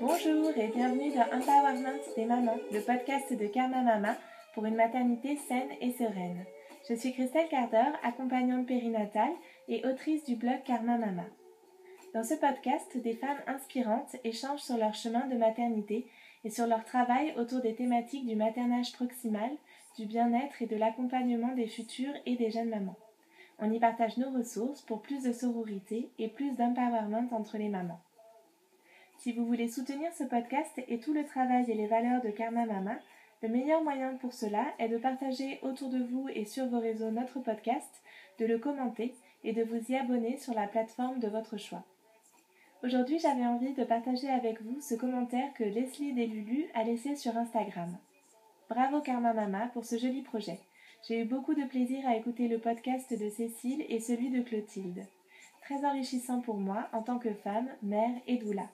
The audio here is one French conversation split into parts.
Bonjour et bienvenue dans Empowerment des mamans, le podcast de Karma Mama pour une maternité saine et sereine. Je suis Christelle Carter, accompagnante périnatale et autrice du blog Karma Mama. Dans ce podcast, des femmes inspirantes échangent sur leur chemin de maternité et sur leur travail autour des thématiques du maternage proximal, du bien-être et de l'accompagnement des futures et des jeunes mamans. On y partage nos ressources pour plus de sororité et plus d'empowerment entre les mamans. Si vous voulez soutenir ce podcast et tout le travail et les valeurs de Karma Mama, le meilleur moyen pour cela est de partager autour de vous et sur vos réseaux notre podcast, de le commenter et de vous y abonner sur la plateforme de votre choix. Aujourd'hui, j'avais envie de partager avec vous ce commentaire que Leslie Delulu a laissé sur Instagram. Bravo Karma Mama pour ce joli projet. J'ai eu beaucoup de plaisir à écouter le podcast de Cécile et celui de Clotilde. Très enrichissant pour moi en tant que femme, mère et doula.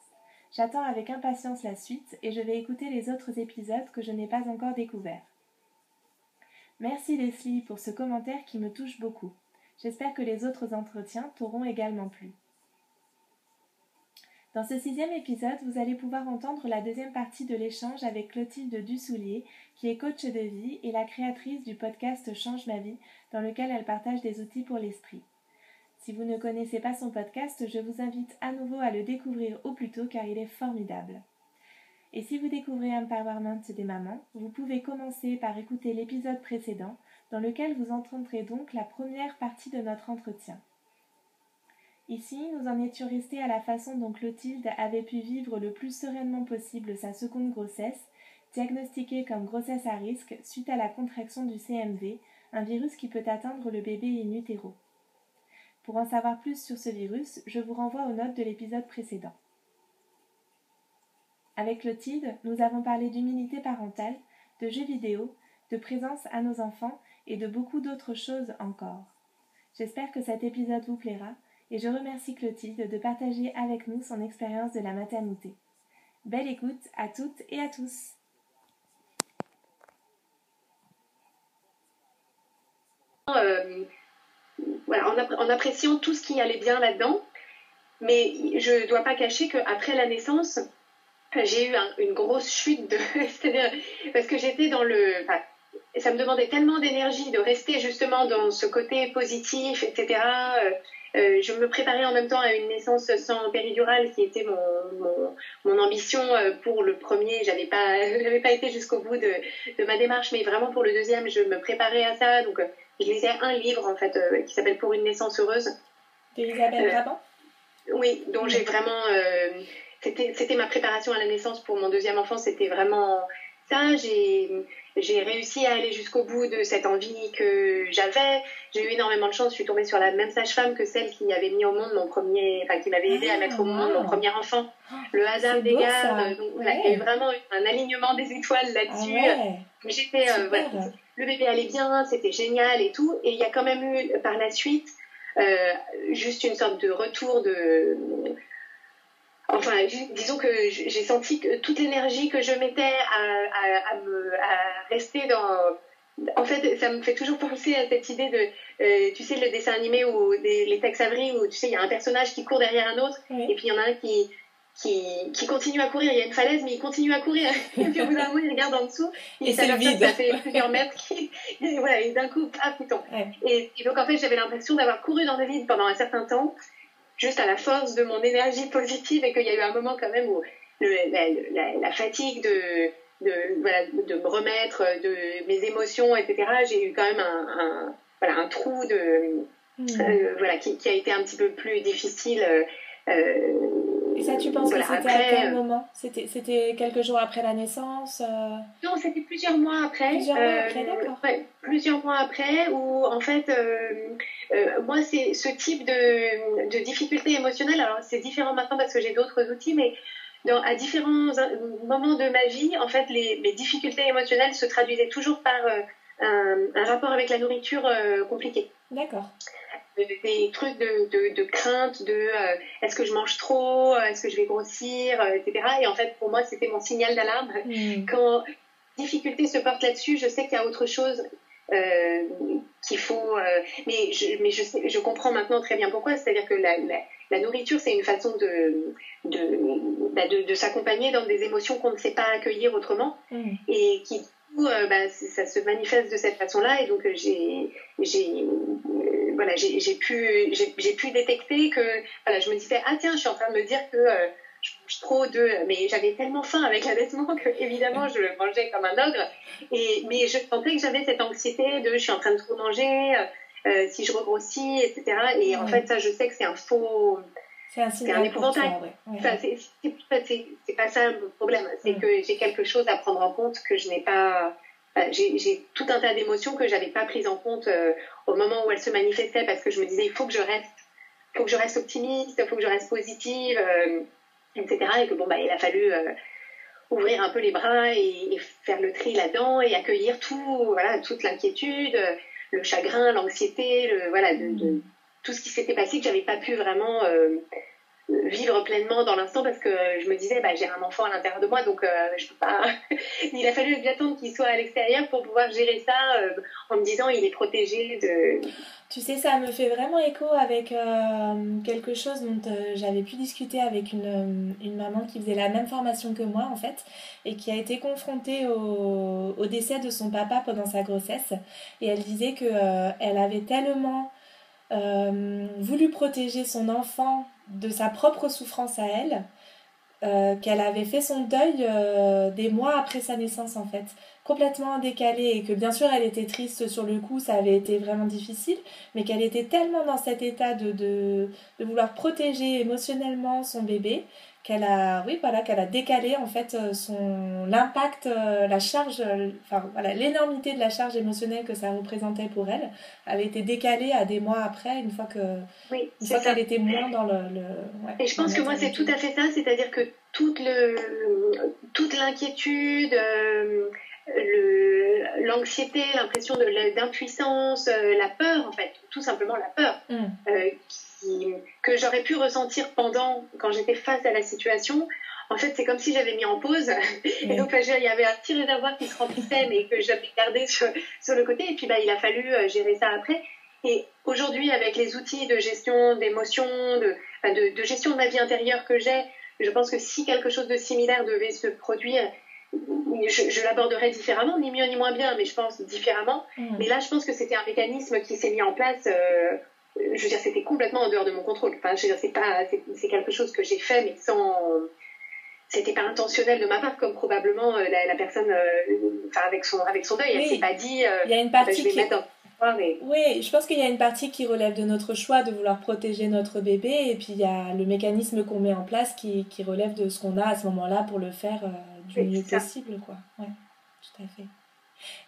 J'attends avec impatience la suite et je vais écouter les autres épisodes que je n'ai pas encore découverts. Merci Leslie pour ce commentaire qui me touche beaucoup. J'espère que les autres entretiens t'auront également plu. Dans ce sixième épisode, vous allez pouvoir entendre la deuxième partie de l'échange avec Clotilde Dussoulier, qui est coach de vie et la créatrice du podcast Change ma vie, dans lequel elle partage des outils pour l'esprit. Si vous ne connaissez pas son podcast, je vous invite à nouveau à le découvrir au plus tôt car il est formidable. Et si vous découvrez Empowerment des mamans, vous pouvez commencer par écouter l'épisode précédent dans lequel vous entendrez donc la première partie de notre entretien. Ici, nous en étions restés à la façon dont Clotilde avait pu vivre le plus sereinement possible sa seconde grossesse, diagnostiquée comme grossesse à risque suite à la contraction du CMV, un virus qui peut atteindre le bébé in utero. Pour en savoir plus sur ce virus, je vous renvoie aux notes de l'épisode précédent. Avec Clotilde, nous avons parlé d'humilité parentale, de jeux vidéo, de présence à nos enfants et de beaucoup d'autres choses encore. J'espère que cet épisode vous plaira et je remercie Clotilde de partager avec nous son expérience de la maternité. Belle écoute à toutes et à tous. Euh, voilà, en, appréciant tout ce qui allait bien là-dedans, mais je ne dois pas cacher qu'après la naissance, j'ai eu une grosse chute de, parce que j'étais dans le, ça me demandait tellement d'énergie de rester justement dans ce côté positif, etc. Euh, je me préparais en même temps à une naissance sans péridurale qui était mon, mon, ambition euh, pour le premier. Je n'avais pas, pas été jusqu'au bout de, de, ma démarche, mais vraiment pour le deuxième, je me préparais à ça. Donc, euh, je lisais un livre en fait qui s'appelle Pour une naissance heureuse. D'Elisabeth Raban Oui, dont j'ai vraiment. c'était ma préparation à la naissance pour mon deuxième enfant. C'était vraiment ça. J'ai réussi à aller jusqu'au bout de cette envie que j'avais. J'ai eu énormément de chance. Je suis tombée sur la même sage-femme que celle qui avait mis au monde mon premier, enfin qui m'avait aidé à mettre au monde mon ah. premier enfant. Le hasard des gardes. Donc, il y a eu vraiment un alignement des étoiles là-dessus. Ah J'étais, euh, voilà, le bébé allait bien, c'était génial et tout. Et il y a quand même eu par la suite euh, juste une sorte de retour de Enfin, disons que j'ai senti que toute l'énergie que je mettais à, à, me, à, rester dans. En fait, ça me fait toujours penser à cette idée de, euh, tu sais, le dessin animé ou les textes avril où tu sais, il y a un personnage qui court derrière un autre, et puis il y en a un qui, qui, qui, continue à courir. Il y a une falaise, mais il continue à courir. et puis au bout d'un moment, il regarde en dessous. Et, c'est le vide. Ça fait plusieurs mètres. et voilà, et d'un coup, ah putain. Et, et, donc en fait, j'avais l'impression d'avoir couru dans le vide pendant un certain temps juste à la force de mon énergie positive et qu'il y a eu un moment quand même où la, fatigue de, de, voilà, de me remettre de mes émotions, etc., j'ai eu quand même un, voilà, un trou de, hmm. euh, voilà, qui, qui, a été un petit peu plus difficile. Euh, et ça, tu penses que c'était à quel euh, moment C'était quelques jours après la naissance euh? Non, c'était plusieurs mois après. Plusieurs mois après, euh, d'accord. plusieurs mois après, où en fait, moi, c'est ce type de, de difficulté émotionnelle. Alors, c'est différent maintenant parce que j'ai d'autres outils, mais dans, à différents moments de ma vie, en fait, les, mes difficultés émotionnelles se traduisaient toujours par un, un, rapport avec la nourriture compliqué. D'accord des trucs de, de, de crainte de euh, est-ce que je mange trop, euh, est-ce que je vais grossir, euh, etc. Et en fait, pour moi, c'était mon signal d'alarme. Hmm. Quand difficulté se porte là-dessus, je sais qu'il y a autre chose qu'il faut. mais je, mais je, sais, je comprends maintenant très bien pourquoi. C'est-à-dire que la, la nourriture, c'est une façon de, de, bah, de, s'accompagner dans des émotions qu'on ne sait pas accueillir autrement mm. et qui, coup, euh, bah, ça se manifeste de cette façon-là. Et donc, euh, j'ai, j'ai, euh, voilà, j'ai, pu, j'ai, pu détecter que, voilà, je me disais, ah tiens, je suis en train de me dire que je mange trop de. Mais j'avais tellement faim avec l'allaitement que, évidemment, je le mangeais comme un ogre. Et, mais je sentais que j'avais cette anxiété de je suis en train de trop manger. Si je regrossis, etc. Et en fait, ça, je sais que c'est un faux. C'est un, un épouvantail. C'est pas ça le problème. C'est mm. que j'ai quelque chose à prendre en compte que je n'ai pas. j'ai tout un tas d'émotions que j'avais pas prises en compte euh, au moment où elles se manifestaient parce que je me disais il faut que je reste, faut que je reste optimiste, il faut que je reste positive, euh, etc. Et que bon bah il a fallu ouvrir un peu les bras et, et faire le tri là-dedans et accueillir tout, voilà, toute l'inquiétude le chagrin, l'anxiété, le, voilà, de, mm. Tout ce qui s'était passé que j'avais pas pu vraiment euh, vivre pleinement dans l'instant parce que je me disais bah, j'ai un enfant à l'intérieur de moi donc euh, je peux pas il a fallu attendre qu'il soit à l'extérieur pour pouvoir gérer ça euh, en me disant il est protégé de tu sais ça me fait vraiment écho avec quelque chose dont j'avais pu discuter avec une, une, maman qui faisait la même formation que moi en fait et qui a été confrontée au, au décès de son papa pendant sa grossesse. Et elle disait que elle avait tellement voulu protéger son enfant de sa propre souffrance à elle, euh, qu'elle avait fait son deuil euh, des mois après sa naissance en fait, complètement décalé et que bien sûr elle était triste sur le coup, ça avait été vraiment difficile, mais qu'elle était tellement dans cet état de, de vouloir protéger émotionnellement son bébé qu'elle a, oui, voilà, qu'elle a décalé en fait euh, son l'impact, euh, la charge, euh, enfin voilà, l'énormité de la charge émotionnelle que ça représentait pour elle, avait été décalée à des mois après, une fois que, oui, une fois qu'elle était moins dans le. Et je pense que moi c'est tout à fait ça, c'est-à-dire que toute le, toute l'inquiétude. l'anxiété, l'impression d'impuissance, la peur en fait, tout simplement la peur, mm que j'aurais pu ressentir pendant, quand j'étais face à la situation, en fait, c'est comme si j'avais mis en pause. Et donc, il y avait un petit réservoir qui se remplissait, mais que j'avais gardé sur, le côté. Et puis, bah, il a fallu euh, gérer ça après. Et aujourd'hui, avec les outils de gestion d'émotions, de, de, gestion de ma vie intérieure que j'ai, je pense que si quelque chose de similaire devait se produire, je, l'aborderais différemment, ni mieux ni moins bien, mais je pense différemment. Mm. Mais là, je pense que c'était un mécanisme qui s'est mis en place euh, je veux dire, c'était complètement en dehors de mon contrôle. Enfin, je veux dire, c'est pas, c'est quelque chose que j'ai fait, mais sans, c'était pas intentionnel de ma part, comme probablement euh, la, personne, euh, enfin, avec son, avec son deuil, elle s'est pas dit, euh, il y a une partie je vais qui... Oui, je pense qu'il y a une partie qui relève de notre choix de vouloir protéger notre bébé, et puis il y a le mécanisme qu'on met en place qui, qui relève de ce qu'on a à ce moment-là pour le faire du mieux possible, quoi. Ouais, tout à fait.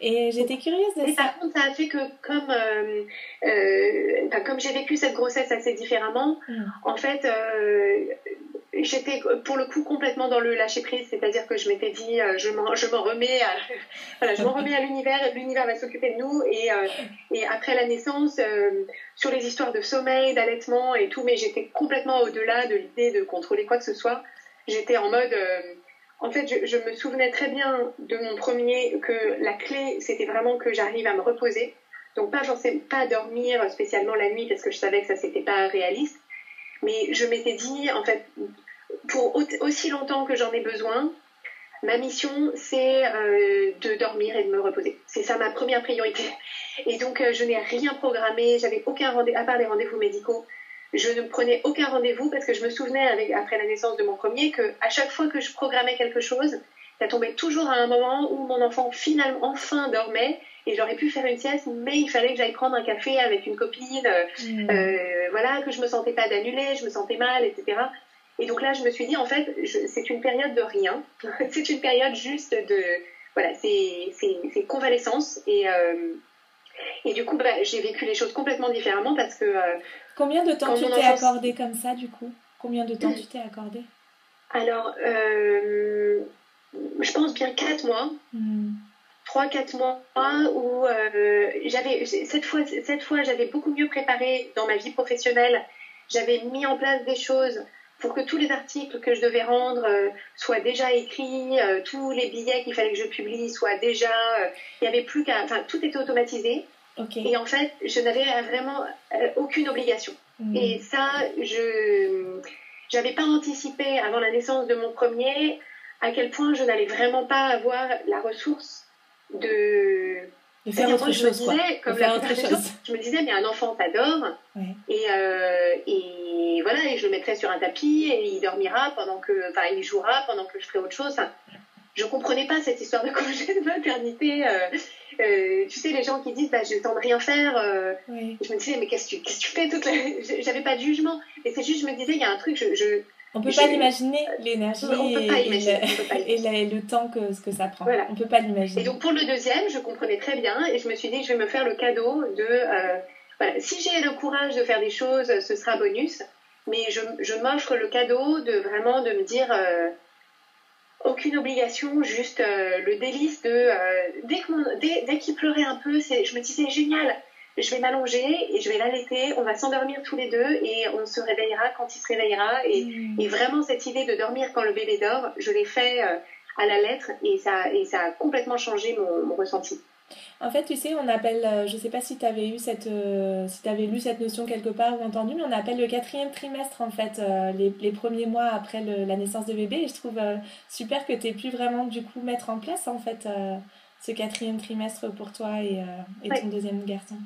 Et j'étais curieuse de ça. Par contre, ça a fait que comme, euh, euh, comme j'ai vécu cette grossesse assez différemment, mm. en fait, euh, j'étais pour le coup complètement dans le lâcher prise, c'est-à-dire que je m'étais dit, je m'en remets à, voilà, je m'en remets à l'univers, l'univers va s'occuper de nous. Et, et après la naissance, sur les histoires de sommeil, d'allaitement et tout, mais j'étais complètement au-delà de l'idée de contrôler quoi que ce soit. J'étais en mode en fait, je, me souvenais très bien de mon premier que la clé, c'était vraiment que j'arrive à me reposer. Donc pas, sais pas dormir spécialement la nuit parce que je savais que ça c'était pas réaliste. Mais je m'étais dit, en fait, pour aussi longtemps que j'en ai besoin, ma mission c'est euh, de dormir et de me reposer. C'est ça ma première priorité. Et donc euh, je n'ai rien programmé, j'avais aucun rendez-vous, à part les rendez-vous médicaux, je ne prenais aucun rendez-vous parce que je me souvenais avec, après la naissance de mon premier que à chaque fois que je programmais quelque chose, ça tombait toujours à un moment où mon enfant finalement enfin dormait et j'aurais pu faire une sieste, mais il fallait que j'aille prendre un café avec une copine, mmh. euh, voilà, que je me sentais pas d'annuler, je me sentais mal, etc. Et donc là, je me suis dit, en fait, c'est une période de rien, c'est une période juste de, voilà, c'est convalescence et euh, et du coup, bah, j'ai vécu les choses complètement différemment parce que. Euh, Combien de temps tu t'es accordé comme ça, du coup? Combien de temps tu t'es accordé Alors, euh, je pense bien 4 mois. 3-4 hmm. mois où euh, j'avais. Cette fois, cette fois j'avais beaucoup mieux préparé dans ma vie professionnelle. J'avais mis en place des choses pour que tous les articles que je devais rendre soient déjà écrits, tous les billets qu'il fallait que je publie soient déjà. Il n'y avait plus qu'à. Enfin, tout était automatisé. Et en fait, je n'avais vraiment euh, aucune obligation. Mm. Et ça, je n'avais pas anticipé avant la naissance de mon premier à quel point je n'allais vraiment pas avoir la ressource de, faire autre chose. Je me disais, comme la autre chose. je me disais, mais un enfant t'adore. Et, euh, et je le mettrai sur un tapis et il dormira pendant que, enfin, il jouera pendant que je ferai autre chose. je comprenais pas cette histoire de congé de maternité. Euh, euh, tu sais, les gens qui disent, bah, j'ai le temps de rien faire. Je me disais, mais qu'est-ce que tu, tu fais toute la... J'avais pas de jugement. Et c'est juste, je me disais, il y a un truc, je, je on peut pas l'imaginer l'énergie et, et, le temps que, que ça prend. Voilà. On peut pas l'imaginer. Et donc pour le deuxième, je comprenais très bien et je me suis dit je vais me faire le cadeau de euh, voilà, si j'ai le courage de faire des choses, ce sera bonus. Mais je, je m'offre le cadeau de vraiment de me dire euh, aucune obligation, juste euh, le délice de dès qu'il dès, pleurait un peu, je me disais génial je vais m'allonger et je vais l'allaiter, on va s'endormir tous les deux et on se réveillera quand il se réveillera. Et, mm. vraiment, cette idée de dormir quand le bébé dort, je l'ai fait euh, à la lettre et ça, et ça a complètement changé mon, ressenti. En fait, tu sais, on appelle, euh, je ne sais pas si tu avais eu cette, euh, si avais lu cette notion quelque part ou entendu, mais on appelle le quatrième trimestre en fait les, les, premiers mois après la naissance de bébé. Et je trouve super que tu aies pu vraiment du coup mettre en place en fait ce quatrième trimestre pour toi et, et ton deuxième garçon.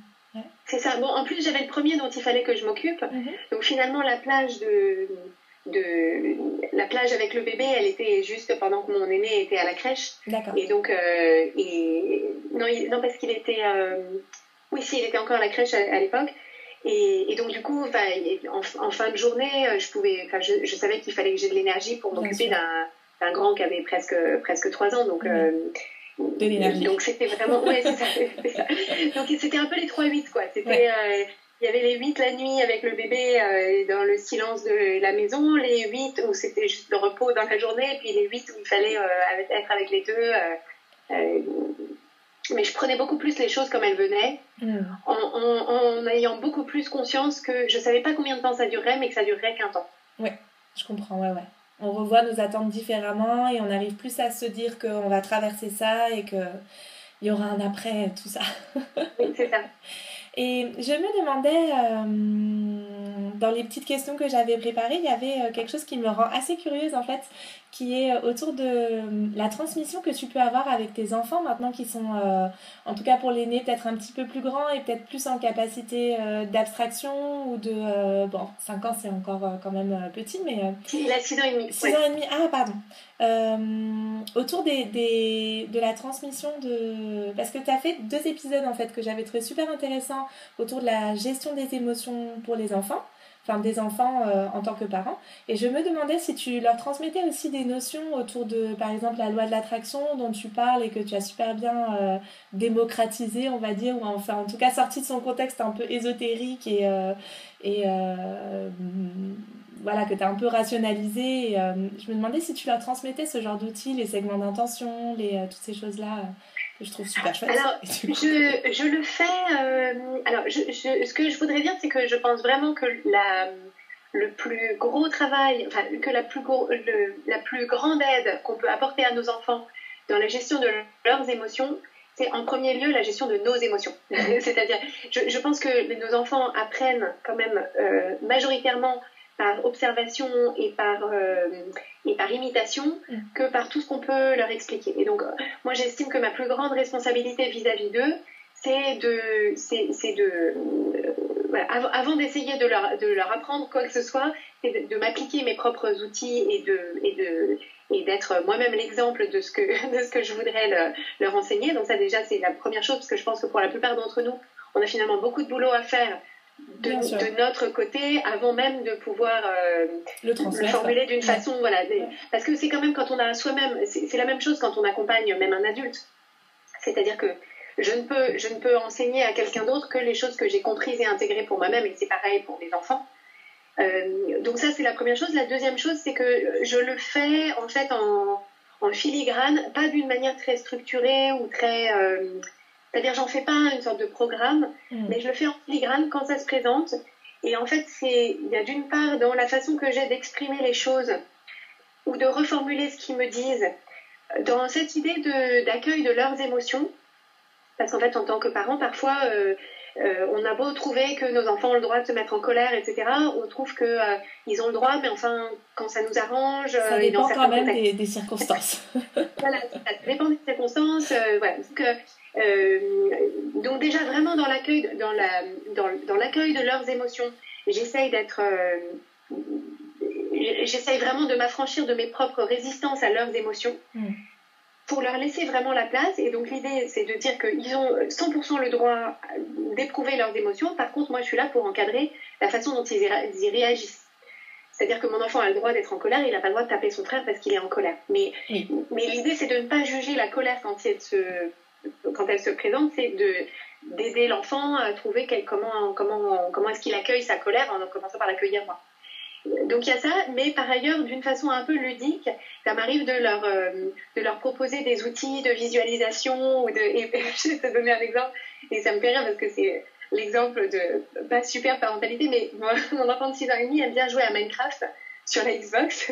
C'est ça. Bon, en plus, j'avais le premier dont il fallait que je m'occupe. Mhm. Donc finalement, la plage de, de la plage avec le bébé, elle était juste pendant que mon aîné était à la crèche. D'accord. Et donc, euh, et, non, non, parce qu'il était, euh, oui, si, il était encore à la crèche à, l'époque. Et, et, donc du coup, en, en, fin de journée, je pouvais, je, je savais qu'il fallait que j'ai de l'énergie pour m'occuper d'un grand qui avait presque presque trois ans. Donc, euh, de l'énergie. Donc c'était vraiment, ouais, c'est ça, Donc c'était un peu les 3-8, quoi. C'était, euh, il y avait les 8 la nuit avec le bébé euh, dans le silence de la maison, les 8 où c'était juste le repos dans la journée, et puis les 8 où il fallait euh, être avec les deux. mais je prenais beaucoup plus les choses comme elles venaient, hmm. en, en, ayant beaucoup plus conscience que je savais pas combien de temps ça durerait, mais que ça durerait qu'un temps. Ouais, je comprends, ouais, ouais on revoit nos attentes différemment et on arrive plus à se dire qu'on va traverser ça et qu'il y aura un après, tout ça. oui, c'est ça. Et je me demandais, euh, dans les petites questions que j'avais préparées, il y avait euh, quelque chose qui me rend assez curieuse en fait, qui est autour de euh, la transmission que tu peux avoir avec tes enfants maintenant qui sont, en tout cas pour l'aîné, peut-être un petit peu plus grand et peut-être plus en capacité d'abstraction ou de... bon, 5 ans c'est encore quand même petit, mais... il a 6 ans et demi. 6 ans et demi, ah pardon. autour des, des, de la transmission de... Parce que tu as fait deux épisodes en fait que j'avais trouvé super intéressants autour de la gestion des émotions pour les enfants, enfin des enfants euh, en tant que parents. Et je me demandais si tu leur transmettais aussi des notions autour de, par exemple, la loi de l'attraction dont tu parles et que tu as super bien euh, démocratisé, on va dire, ou enfin en tout cas sorti de son contexte un peu ésotérique et, euh, et voilà, que tu as un peu rationalisé. je me demandais si tu leur transmettais ce genre d'outils, les segments d'intention, les, toutes ces choses-là je trouve super chouette. Alors, je, je, le fais. Euh, alors, je, ce que je voudrais dire, c'est que je pense vraiment que la, le plus gros travail, enfin, que la plus, gros, la plus grande aide qu'on peut apporter à nos enfants dans la gestion de leurs émotions, c'est en premier lieu la gestion de nos émotions. C'est-à-dire, je, je, pense que nos enfants apprennent quand même euh, majoritairement par observation et par, euh, et par imitation mm. que par tout ce qu'on peut leur expliquer. Et donc, moi, j'estime que ma plus grande responsabilité vis-à-vis d'eux, c'est de, c'est, de euh, avant d'essayer de leur, de leur apprendre quoi que ce soit, c'est de, m'appliquer mes propres outils et de, et de, et d'être moi-même l'exemple de ce que, de ce que je voudrais leur enseigner. Donc ça déjà, c'est la première chose, parce que je pense que pour la plupart d'entre nous, on a finalement beaucoup de boulot à faire de, notre côté avant même de pouvoir euh, le, formuler d'une façon voilà parce que c'est quand même quand on a soi-même c'est la même chose quand on accompagne même un adulte. C'est-à-dire que je ne peux je ne peux enseigner à quelqu'un d'autre que les choses que j'ai comprises et intégrées pour moi-même et c'est pareil pour les enfants. Euh, donc ça c'est la première chose. La deuxième chose c'est que je le fais en fait en, en filigrane pas d'une manière très structurée ou très euh, c'est-à-dire, j'en fais pas une sorte de programme, mm. mais je le fais en filigrane quand ça se présente. Et en fait, c'est, il y a d'une part dans la façon que j'ai d'exprimer les choses ou de reformuler ce qu'ils me disent, dans cette idée de, d'accueil de leurs émotions. Parce qu'en fait, en tant que parent, parfois, euh, euh, on a beau trouver que nos enfants ont le droit de se mettre en colère, etc., on trouve qu'ils ils ont le droit, mais enfin, quand ça nous arrange... Ça dépend quand même des, circonstances. voilà, ça dépend des circonstances. voilà. Donc, donc, déjà, vraiment dans l'accueil dans la, dans, dans de leurs émotions, j'essaye d'être j'essaye vraiment de m'affranchir de mes propres résistances à leurs émotions mm. pour leur laisser vraiment la place. Et donc l'idée, c'est de dire qu'ils ont 100% le droit d'éprouver leurs émotions. Par contre, moi, je suis là pour encadrer la façon dont ils y réagissent. C'est-à-dire que mon enfant a le droit d'être en colère, il n'a pas le droit de taper son frère parce qu'il est en colère. Mais, mais l'idée, c'est de ne pas juger la colère quand elle se, quand elle se présente, c'est de d'aider l'enfant à trouver comment, comment, comment est-ce qu'il accueille sa colère en commençant par l'accueillir moi. Donc il y a ça, mais par ailleurs, d'une façon un peu ludique, ça m'arrive de leur, euh, de leur proposer des outils de visualisation. Ou de, je vais te donner un exemple, et ça me fait rire parce que c'est l'exemple de, pas super parentalité, mais mon enfant de 6 ans et demi aime bien jouer à Minecraft sur la Xbox.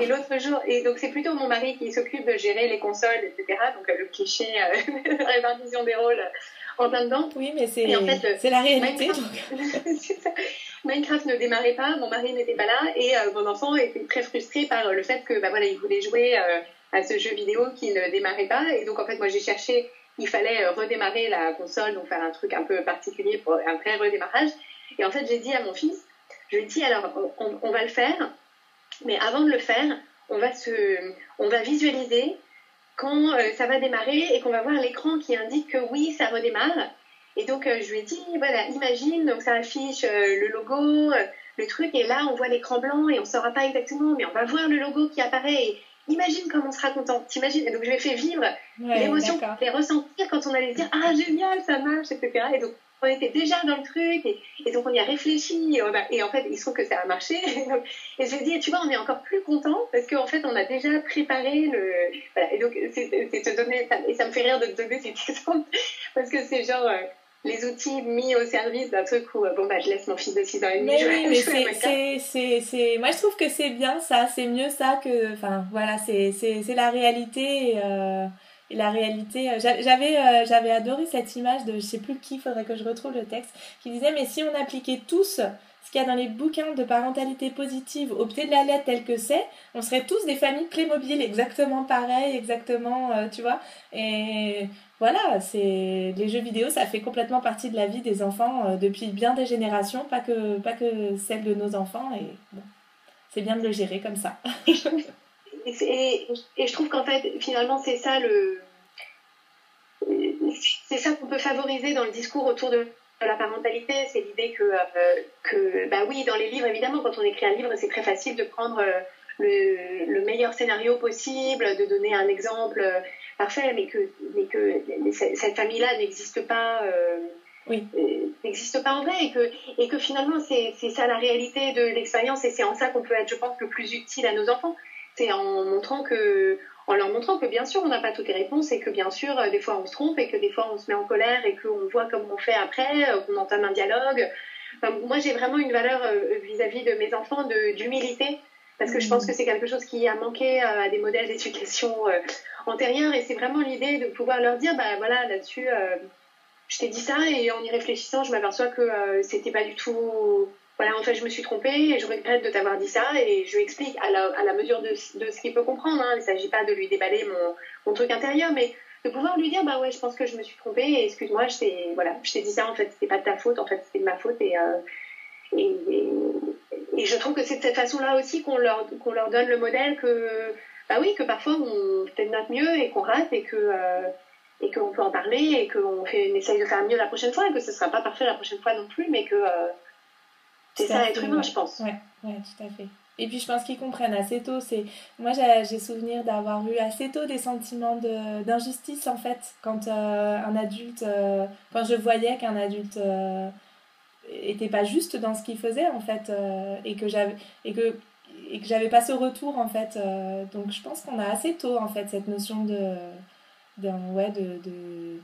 Et l'autre jour, et donc c'est plutôt mon mari qui s'occupe de gérer les consoles, etc. Donc le cliché, euh, répartition des rôles en plein dedans. Oui, mais c'est en fait, c'est la réalité. Minecraft, ne démarrait pas, mon mari n'était pas là et euh, mon enfant était très frustré par euh, le fait que bah, voilà, il voulait jouer euh, à ce jeu vidéo qui ne démarrait pas. Et donc en fait, moi j'ai cherché, il fallait redémarrer la console, donc faire un truc un peu particulier pour un vrai redémarrage. Et en fait, j'ai dit à mon fils, je lui ai dit alors on, on va le faire, mais avant de le faire, on va visualiser quand euh, ça va démarrer et qu'on va voir l'écran qui indique que oui, ça redémarre. Et donc, euh, je lui ai dit, voilà, imagine, donc ça affiche euh, le logo, le truc, et là, on voit l'écran blanc et on ne saura pas exactement, mais on va voir le logo qui apparaît. Imagine comme on sera content. T'imagines? Et donc, je lui ai fait vivre l'émotion, les ressentir quand on allait dire, ah, génial, ça marche, etc. Et donc, on était déjà dans le truc et, donc on y a réfléchi et, en fait il se trouve que ça a marché et, je lui dis tu vois on est encore plus content parce qu'en fait on a déjà préparé le voilà et donc c'est te donner et ça me fait rire de te donner cet exemple parce que c'est genre euh, les outils mis au service d'un truc où euh, bon bah je laisse mon fils de 6 ans et demi mais oui mais c'est c'est moi je trouve que c'est bien ça c'est mieux ça que enfin voilà c'est c'est la réalité euh la réalité. Euh, j'avais euh, j'avais adoré cette image de je sais plus qui, faudrait que je retrouve le texte, qui disait mais si on appliquait tous ce qu'il y a dans les bouquins de parentalité positive au pied de la lettre tel que c'est, on serait tous des familles Playmobil exactement pareil, exactement, euh, tu vois. Et voilà, c'est les jeux vidéo, ça fait complètement partie de la vie des enfants depuis bien des générations, pas que pas que celle de nos enfants. Et bon, c'est bien de le gérer comme ça. Et, et, je trouve qu'en fait, finalement, c'est ça le. C'est ça qu'on peut favoriser dans le discours autour de la parentalité, c'est l'idée que, euh, que, bah oui, dans les livres, évidemment, quand on écrit un livre, c'est très facile de prendre euh, le, le, meilleur scénario possible, de donner un exemple euh, parfait, mais que, mais que cette famille-là n'existe pas. oui. n'existe pas en vrai et que, et que finalement c'est ça la réalité de l'expérience et c'est en ça qu'on peut être je pense le plus utile à nos enfants c'est en montrant que en leur montrant que bien sûr on n'a pas toutes les réponses et que bien sûr euh, des fois on se trompe et que des fois on se met en colère et qu'on voit comment on fait après, euh, qu'on entame un dialogue. moi j'ai vraiment une valeur euh, vis-à-vis de mes enfants d'humilité. Parce que je pense que c'est quelque chose qui a manqué à des modèles d'éducation antérieurs. Et c'est vraiment l'idée de pouvoir leur dire bah voilà là-dessus je t'ai dit ça et en y réfléchissant je m'aperçois que c'était pas du tout voilà, en fait, je me suis trompée et je regrette de t'avoir dit ça et je lui explique à la, mesure de, ce qu'il peut comprendre. Hein. Il ne s'agit pas de lui déballer mon, truc intérieur, mais de pouvoir lui dire, bah ouais, je pense que je me suis trompée et excuse-moi, je t'ai voilà, dit ça, en fait, c'était pas de ta faute, en fait, c'était de ma faute et, euh, je trouve que c'est de cette façon-là aussi qu'on leur, donne le modèle que, bah oui, que parfois on fait de notre mieux et qu'on rate et que, euh, qu'on peut en parler et qu'on essaye de faire mieux la prochaine fois et que ce sera pas parfait la prochaine fois non plus, mais que, euh, c'est ça être humain, je pense. Ouais, ouais, tout à fait. Et puis je pense qu'ils comprennent assez tôt. C'est moi j'ai souvenir d'avoir eu assez tôt des sentiments d'injustice en fait quand euh, un adulte, euh, quand je voyais qu'un adulte euh, était pas juste dans ce qu'il faisait en fait et que j'avais et que et que j'avais pas ce retour en fait. donc je pense qu'on a assez tôt en fait cette notion de de ouais de, de,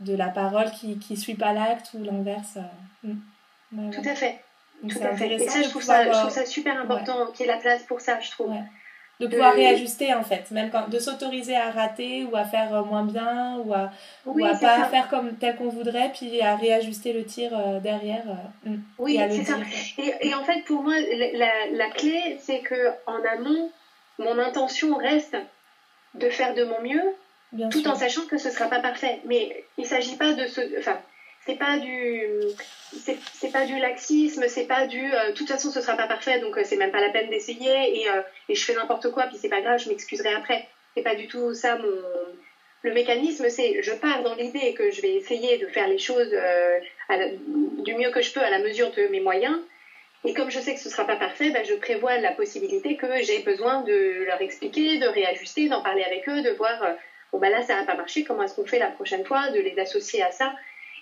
de la parole qui qui suit pas l'acte ou l'inverse. Hmm. Tout à fait. Tout à fait. Et ça, je trouve ça, je trouve ça super important qu'il y ait la place pour ça, je trouve. de pouvoir réajuster en fait, même quand, de s'autoriser à rater ou à faire euh, moins bien ou à, ou à pas faire comme tel qu'on voudrait, puis à réajuster le tir euh, derrière. Euh, mm, oui, c'est ça. Et, et, en fait, pour moi, la, la clé, c'est que en amont, mon intention reste de faire de mon mieux, tout en sachant que ce ne sera pas parfait. Mais il ne s'agit pas de ce. Enfin, c'est pas du c'est pas du laxisme c'est pas du de toute façon ce sera pas parfait donc c'est même pas la peine d'essayer et, et je fais n'importe quoi, puis c'est pas grave, je m'excuserai après. C'est pas du tout ça mon. Le mécanisme, c'est je pars dans l'idée que je vais essayer de faire les choses euh, du mieux que je peux à la mesure de mes moyens. Et comme je sais que ce sera pas parfait, ben, je prévois la possibilité que j'ai besoin de leur expliquer, de réajuster, d'en parler avec eux, de voir, euh, bon ben là ça n'a pas marché, comment est-ce qu'on fait la prochaine fois, de les associer à ça.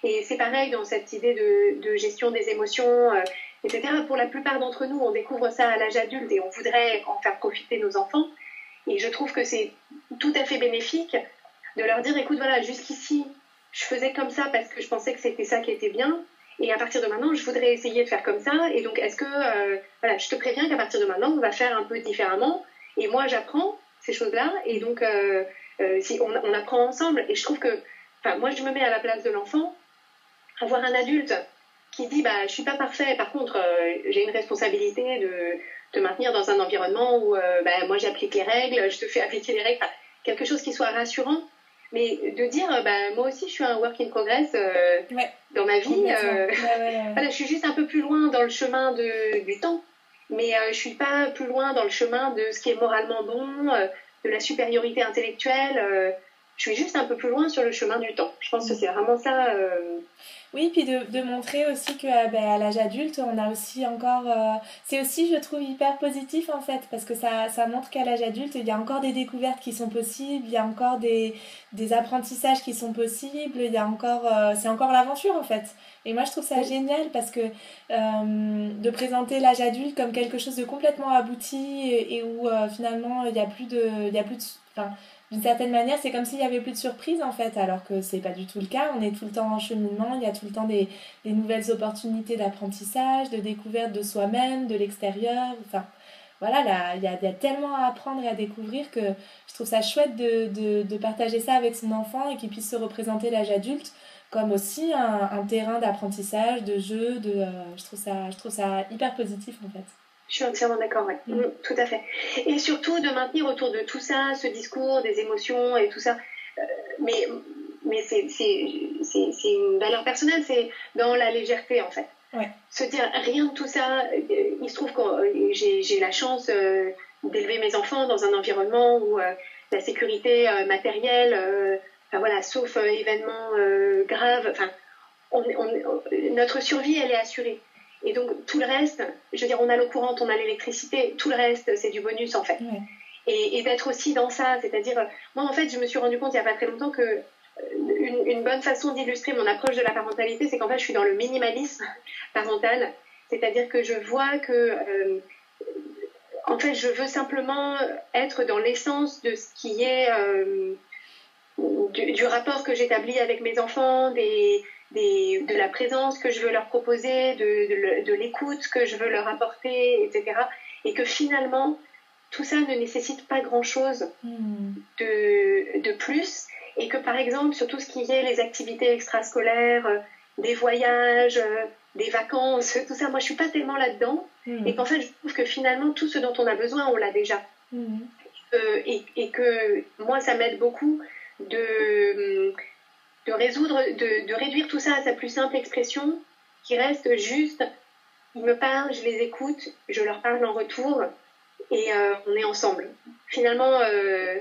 Et c'est pareil dans cette idée de, gestion des émotions. Euh, etc. Pour la plupart d'entre nous, on découvre ça à l'âge adulte et on voudrait en faire profiter nos enfants. Et je trouve que c'est tout à fait bénéfique de leur dire, écoute, voilà, jusqu'ici, je faisais comme ça parce que je pensais que c'était ça qui était bien. Et à partir de maintenant, je voudrais essayer de faire comme ça. Et donc, est-ce que, euh, voilà, je te préviens qu'à partir de maintenant, on va faire un peu différemment. Et moi, j'apprends ces choses-là. Et donc, euh, si on, apprend ensemble. Et je trouve que, enfin, moi, je me mets à la place de l'enfant. Avoir un adulte qui dit bah je suis pas parfait par contre euh, j'ai une responsabilité de te maintenir dans un environnement où euh, bah, moi j'applique les règles je te fais appliquer les règles quelque chose qui soit rassurant. Mais de dire bah moi aussi je suis un work in progress euh, dans ma vie voilà je suis juste un peu plus loin dans le chemin de, du temps. Mais je suis pas plus loin dans le chemin de ce qui est moralement bon de la supériorité intellectuelle je suis juste un peu plus loin sur le chemin du temps. Je pense que c'est vraiment ça. Euh, oui, puis de, de, montrer aussi que euh, ben, à l'âge adulte, on a aussi encore. Euh, c'est aussi, je trouve, hyper positif en fait, parce que ça, ça montre qu'à l'âge adulte, il y a encore des découvertes qui sont possibles, il y a encore des, des apprentissages qui sont possibles, il y a encore. c'est encore l'aventure en fait. Et moi, je trouve ça génial parce que de présenter l'âge adulte comme quelque chose de complètement abouti et, où finalement, il n'y a plus de. Il y a plus de d'une certaine manière, c'est comme s'il n'y avait plus de surprise en fait, alors que c'est pas du tout le cas. On est tout le temps en cheminement, il y a tout le temps des, nouvelles opportunités d'apprentissage, de découverte de soi-même, de l'extérieur. Enfin, voilà, là, il y, a, tellement à apprendre et à découvrir que je trouve ça chouette de, de, partager ça avec son enfant et qu'il puisse se représenter l'âge adulte comme aussi un, un terrain d'apprentissage, de jeu. De, euh, je, trouve ça, je trouve ça hyper positif en fait. Je suis entièrement d'accord, ouais. Mm. Mm, tout à fait. Et surtout de maintenir autour de tout ça ce discours des émotions et tout ça. Euh, mais mais c'est une valeur personnelle, c'est dans la légèreté en fait. Ouais. Se dire rien de tout ça. Euh, il se trouve que euh, j'ai la chance d'élever mes enfants dans un environnement où la sécurité matérielle, enfin, voilà, sauf événements graves, enfin, on, notre survie elle est assurée. Et donc, tout le reste, je veux dire, on a l'eau courante, on a l'électricité, tout le reste, c'est du bonus en fait. Et, d'être aussi dans ça, c'est-à-dire, moi en fait, je me suis rendu compte il n'y a pas très longtemps que euh, une, bonne façon d'illustrer mon approche de la parentalité, c'est qu'en fait, je suis dans le minimalisme parental. C'est-à-dire que je vois que, euh, en fait, je veux simplement être dans l'essence de ce qui est euh, du, du, rapport que j'établis avec mes enfants, des, de la présence que je veux leur proposer, de, de, l'écoute que je veux leur apporter, etc. Et que finalement, tout ça ne nécessite pas grand-chose hmm. de, de, plus. Et que par exemple, sur tout ce qui est les activités extrascolaires, euh, des voyages, euh, des vacances, tout ça, moi je suis pas tellement là-dedans. Hmm. Et qu'en fait, je trouve que finalement, tout ce dont on a besoin, on l'a déjà. Hmm. Euh, et, et, que moi, ça m'aide beaucoup de de résoudre, de, de, réduire tout ça à sa plus simple expression, qui reste juste, ils me parlent, je les écoute, je leur parle en retour, et euh, on est ensemble. Finalement, euh,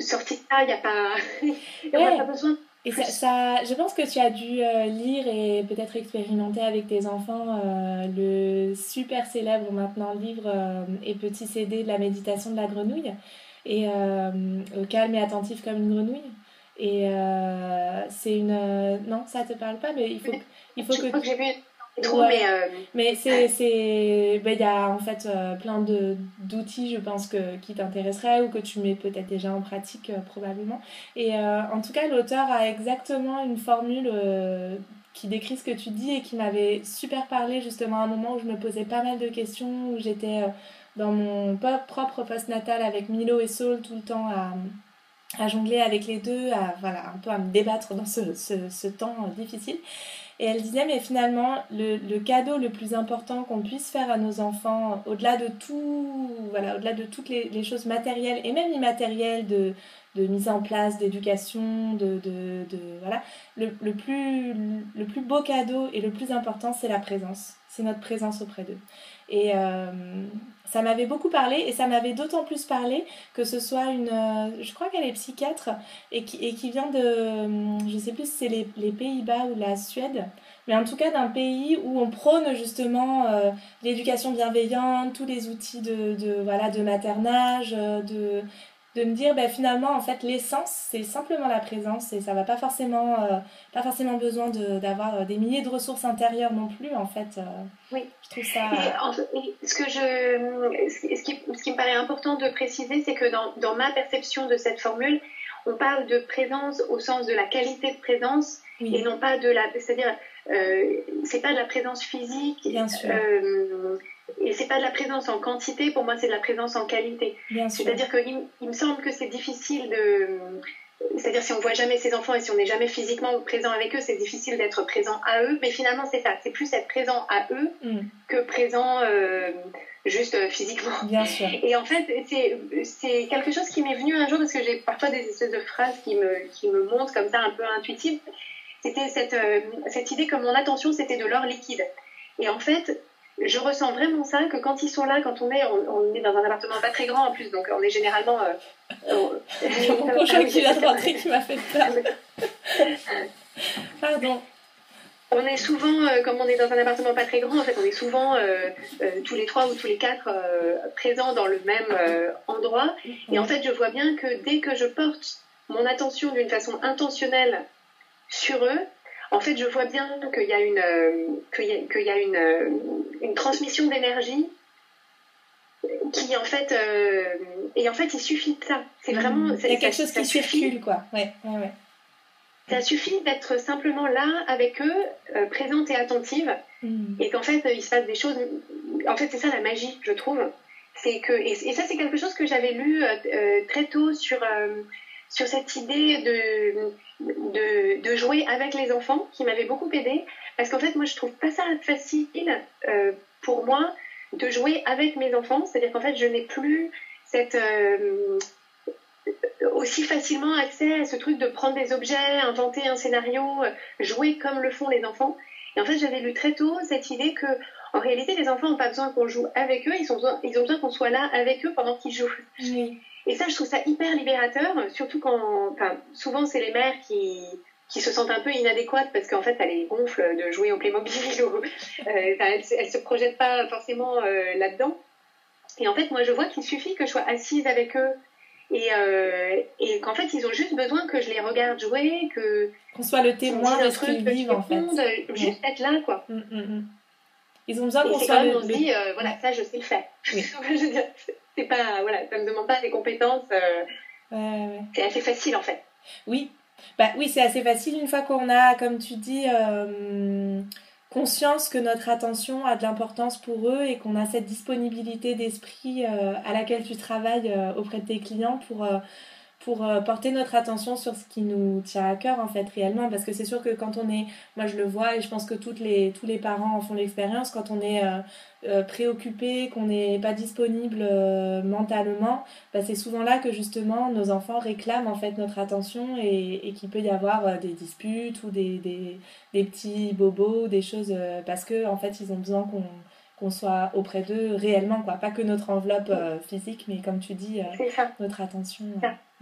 sorti de ça, il n'y a pas, y a pas besoin. Et ça, ça, je pense que tu as dû euh, lire et peut-être expérimenter avec tes enfants euh, le super célèbre maintenant livre et petit CD de la méditation de la grenouille et calme et attentif comme une grenouille. Et euh, c'est une. Euh, non, ça te parle pas, mais il faut, il faut je que. Crois que j'ai vu Trop, mais, euh... mais c'est c'est ben, il y a en fait euh, plein de d'outils je pense que qui t'intéresseraient ou que tu mets peut-être déjà en pratique probablement et en tout cas l'auteur a exactement une formule qui décrit ce que tu dis et qui m'avait super parlé justement à un moment où je me posais pas mal de questions où j'étais dans mon propre post-natal avec Milo et Saul tout le temps à, à jongler avec les deux, à, voilà, un peu à me débattre dans ce, ce, temps difficile. Et elle disait, mais finalement, le, le cadeau le plus important qu'on puisse faire à nos enfants, au-delà de tout, voilà, au-delà de toutes les, les, choses matérielles et même immatérielles de, de mise en place, d'éducation, de, de, de, voilà, le, le, plus, le plus beau cadeau et le plus important, c'est la présence. C'est notre présence auprès d'eux. Et euh, ça m'avait beaucoup parlé et ça m'avait d'autant plus parlé que ce soit une, euh, je crois qu'elle est psychiatre et qui, vient de, euh, je sais plus si c'est les, Pays-Bas ou la Suède, mais en tout cas d'un pays où on prône justement l'éducation bienveillante, tous les outils de, voilà, de maternage, de, de me dire ben, finalement en fait l'essence c'est simplement la présence et ça va pas forcément euh, pas forcément besoin d'avoir de, des milliers de ressources intérieures non plus en fait euh, oui. Je trouve ça et, ce que je ce qui, ce qui me paraît important de préciser c'est que dans, dans, ma perception de cette formule on parle de présence au sens de la qualité de présence et non pas de la c'est à dire euh, c'est pas de la présence physique bien sûr. euh, et c'est pas de la présence en quantité, pour moi c'est de la présence en qualité. C'est-à-dire qu'il il me semble que c'est difficile de... C'est-à-dire si on voit jamais ses enfants et si on n'est jamais physiquement présent avec eux, c'est difficile d'être présent à eux. Mais finalement c'est ça, c'est plus être présent à eux mm. que présent euh, juste euh, physiquement. Bien sûr. Et en fait c'est quelque chose qui m'est venu un jour parce que j'ai parfois des espèces de phrases qui me, qui me montent comme ça un peu intuitives. C'était cette, euh, cette idée que mon attention c'était de l'or liquide. Et en fait, je ressens vraiment ça, que quand ils sont là, quand on est, on, est dans un appartement pas très grand en plus, donc on est généralement... Euh, mon cochon qui vient de rentrer qui m'a fait peur. Pardon. On est souvent, euh, comme on est dans un appartement pas très grand, en fait, on est souvent euh, tous les trois ou tous les quatre présents dans le même endroit. Et en fait, je vois bien que dès que je porte mon attention d'une façon intentionnelle sur eux, en fait, je vois bien qu'il y a une, euh, qu'il y a, une, euh, une, transmission d'énergie qui, en fait, euh, et en fait, il suffit de ça. C'est vraiment. Il y a quelque chose qui circule, quoi. Ouais, ouais, Ça suffit d'être simplement là avec eux, présente et attentive, mm. et qu'en fait, il se passe des choses. En fait, c'est ça la magie, je trouve. C'est que, et, ça, c'est quelque chose que j'avais lu très tôt sur sur cette idée de, de, jouer avec les enfants qui m'avait beaucoup aidé. Parce qu'en fait, moi, je trouve pas ça facile euh, pour moi de jouer avec mes enfants. C'est-à-dire qu'en fait, je n'ai plus cette. Euh, aussi facilement accès à ce truc de prendre des objets, inventer un scénario, jouer comme le font les enfants. Et en fait, j'avais lu très tôt cette idée que, en réalité, les enfants n'ont pas besoin qu'on joue avec eux, ils, sont ils ont besoin qu'on soit là avec eux pendant qu'ils jouent. Oui. Et ça, je trouve ça hyper libérateur, surtout quand, enfin, souvent c'est les mères qui, qui se sentent un peu inadéquates parce qu'en fait, elles les gonflent de jouer au Playmobil ou euh, elles, ne se projettent pas forcément euh, là-dedans. Et en fait, moi, je vois qu'il suffit que je sois assise avec eux et, euh, et qu'en fait, ils ont juste besoin que je les regarde jouer, que qu'on soit le témoin de ce qu'ils vivent en fait. Juste être là, quoi. Mm, mm, mm. Ils ont besoin qu'on soit le. On se dit, voilà, ça, je sais le faire. Oui. je veux dire, c'est pas, voilà, ça me demande pas des compétences. Euh, c'est assez facile en fait. Oui, bah, oui, c'est assez facile une fois qu'on a, comme tu dis, euh, conscience que notre attention a de l'importance pour eux et qu'on a cette disponibilité d'esprit euh, à laquelle tu travailles auprès de tes clients pour pour euh, porter notre attention sur ce qui nous tient à cœur en fait réellement parce que c'est sûr que quand on est moi je le vois et je pense que toutes les tous les parents en font l'expérience quand on est euh, euh, préoccupé qu'on n'est pas disponible mentalement bah, c'est souvent là que justement nos enfants réclament en fait notre attention et, et qu'il peut y avoir des disputes ou des, des, des petits bobos des choses parce que en fait ils ont besoin qu'on qu'on soit auprès d'eux réellement, quoi. Pas que notre enveloppe physique, mais comme tu dis, notre attention.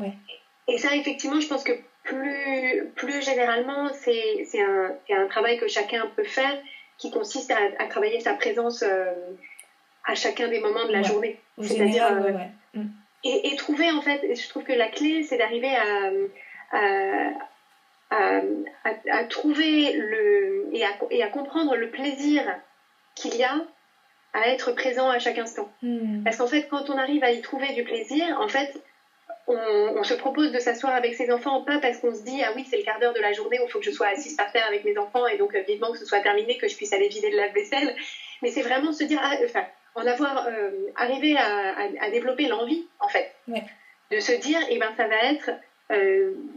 Ouais. Et ça, effectivement, je pense que plus, plus généralement, c'est un, un, travail que chacun peut faire qui consiste à, travailler sa présence à chacun des moments de la journée. C'est-à-dire. Mm. Et, et, trouver, en fait, je trouve que la clé, c'est d'arriver à, à, à, trouver le, et, et à, comprendre le plaisir qu'il y a à être présent à chaque instant. Hmm. Parce qu'en fait, quand on arrive à y trouver du plaisir, en fait, on, se propose de s'asseoir avec ses enfants, pas parce qu'on se dit ah oui c'est le quart d'heure de la journée où il faut que je sois assise par terre avec mes enfants et donc euh, vivement que ce soit terminé, que je puisse aller vider de la vaisselle, mais c'est vraiment se dire ah, enfin en avoir arrivé à, développer l'envie, en fait. De se dire, eh ben, ça va être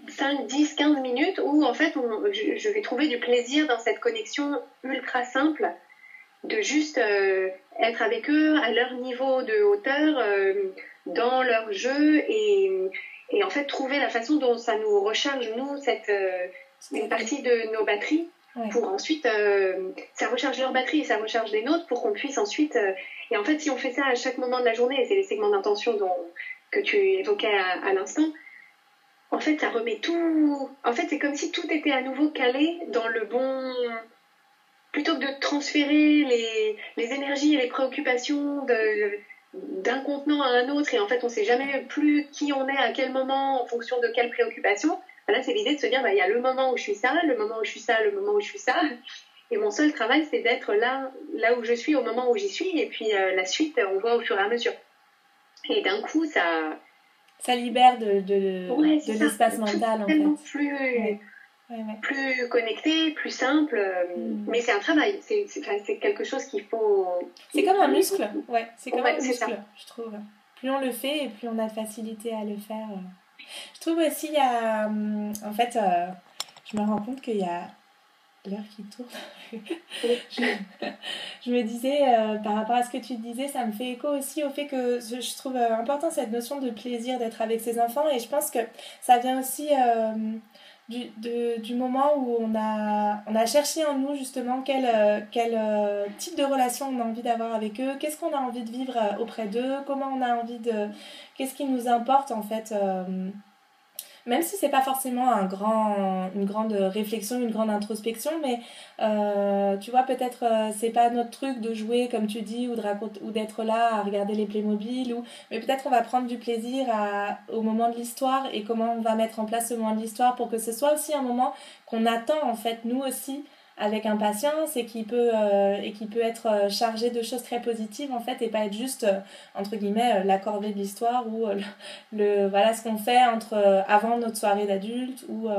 5, 10, 15 minutes où, en fait, je, vais trouver du plaisir dans cette connexion ultra simple de juste être avec eux à leur niveau de hauteur, dans leur jeu et, et, en fait trouver la façon dont ça nous recharge, nous, cette, une partie de nos batteries pour ensuite, euh, ça recharge leur batterie et ça recharge les nôtres pour qu'on puisse ensuite. Euh, et en fait, si on fait ça à chaque moment de la journée, et c'est les segments d'intention que tu évoquais à, l'instant, en fait, ça remet tout. En fait, c'est comme si tout était à nouveau calé dans le bon. Plutôt que de transférer les, les énergies et les préoccupations d'un contenant à un autre, et en fait, on ne sait jamais plus qui on est à quel moment en fonction de quelle préoccupation Là, c'est l'idée de se dire, bah, il y a le moment où je suis ça, le moment où je suis ça, le moment où je suis ça. Et mon seul travail, c'est d'être là, là où je suis au moment où j'y suis. Et puis euh, la suite, on voit au fur et à mesure. Et d'un coup, ça. Ça libère de, de, l'espace mental, en fait. Plus, plus connecté, plus simple. Euh, mm. Mais c'est un travail. C'est quelque chose qu'il faut. C'est comme un muscle. Ouais, c'est comme un muscle, je trouve. Plus on le fait et plus on a de facilité à le faire. Euh. Je trouve aussi, il y a. Hum, en fait, euh, je me rends compte qu'il y a l'heure qui tourne. je, me disais, euh, par rapport à ce que tu disais, ça me fait écho aussi au fait que je, trouve euh, important cette notion de plaisir d'être avec ses enfants et je pense que ça vient aussi du, du moment où on a, on a cherché en nous justement quel, quel type de relation on a envie d'avoir avec eux, qu'est-ce qu'on a envie de vivre auprès d'eux, comment on a envie de qu'est-ce qui nous importe en fait euh, même si c'est pas forcément un grand, une grande réflexion, une grande introspection, mais euh, tu vois, peut-être euh, c'est pas notre truc de jouer, comme tu dis, ou, de ou d'être là à regarder les Playmobil, ou... mais peut-être on va prendre du plaisir au moment de l'histoire et comment on va mettre en place ce moment de l'histoire pour que ce soit aussi un moment qu'on attend, en fait, nous aussi, avec impatience et qui peut euh, et qui peut être euh, chargé de choses très positives en fait et pas être juste euh, entre guillemets la corvée de l'histoire ou le, voilà ce qu'on fait entre avant notre soirée d'adulte ou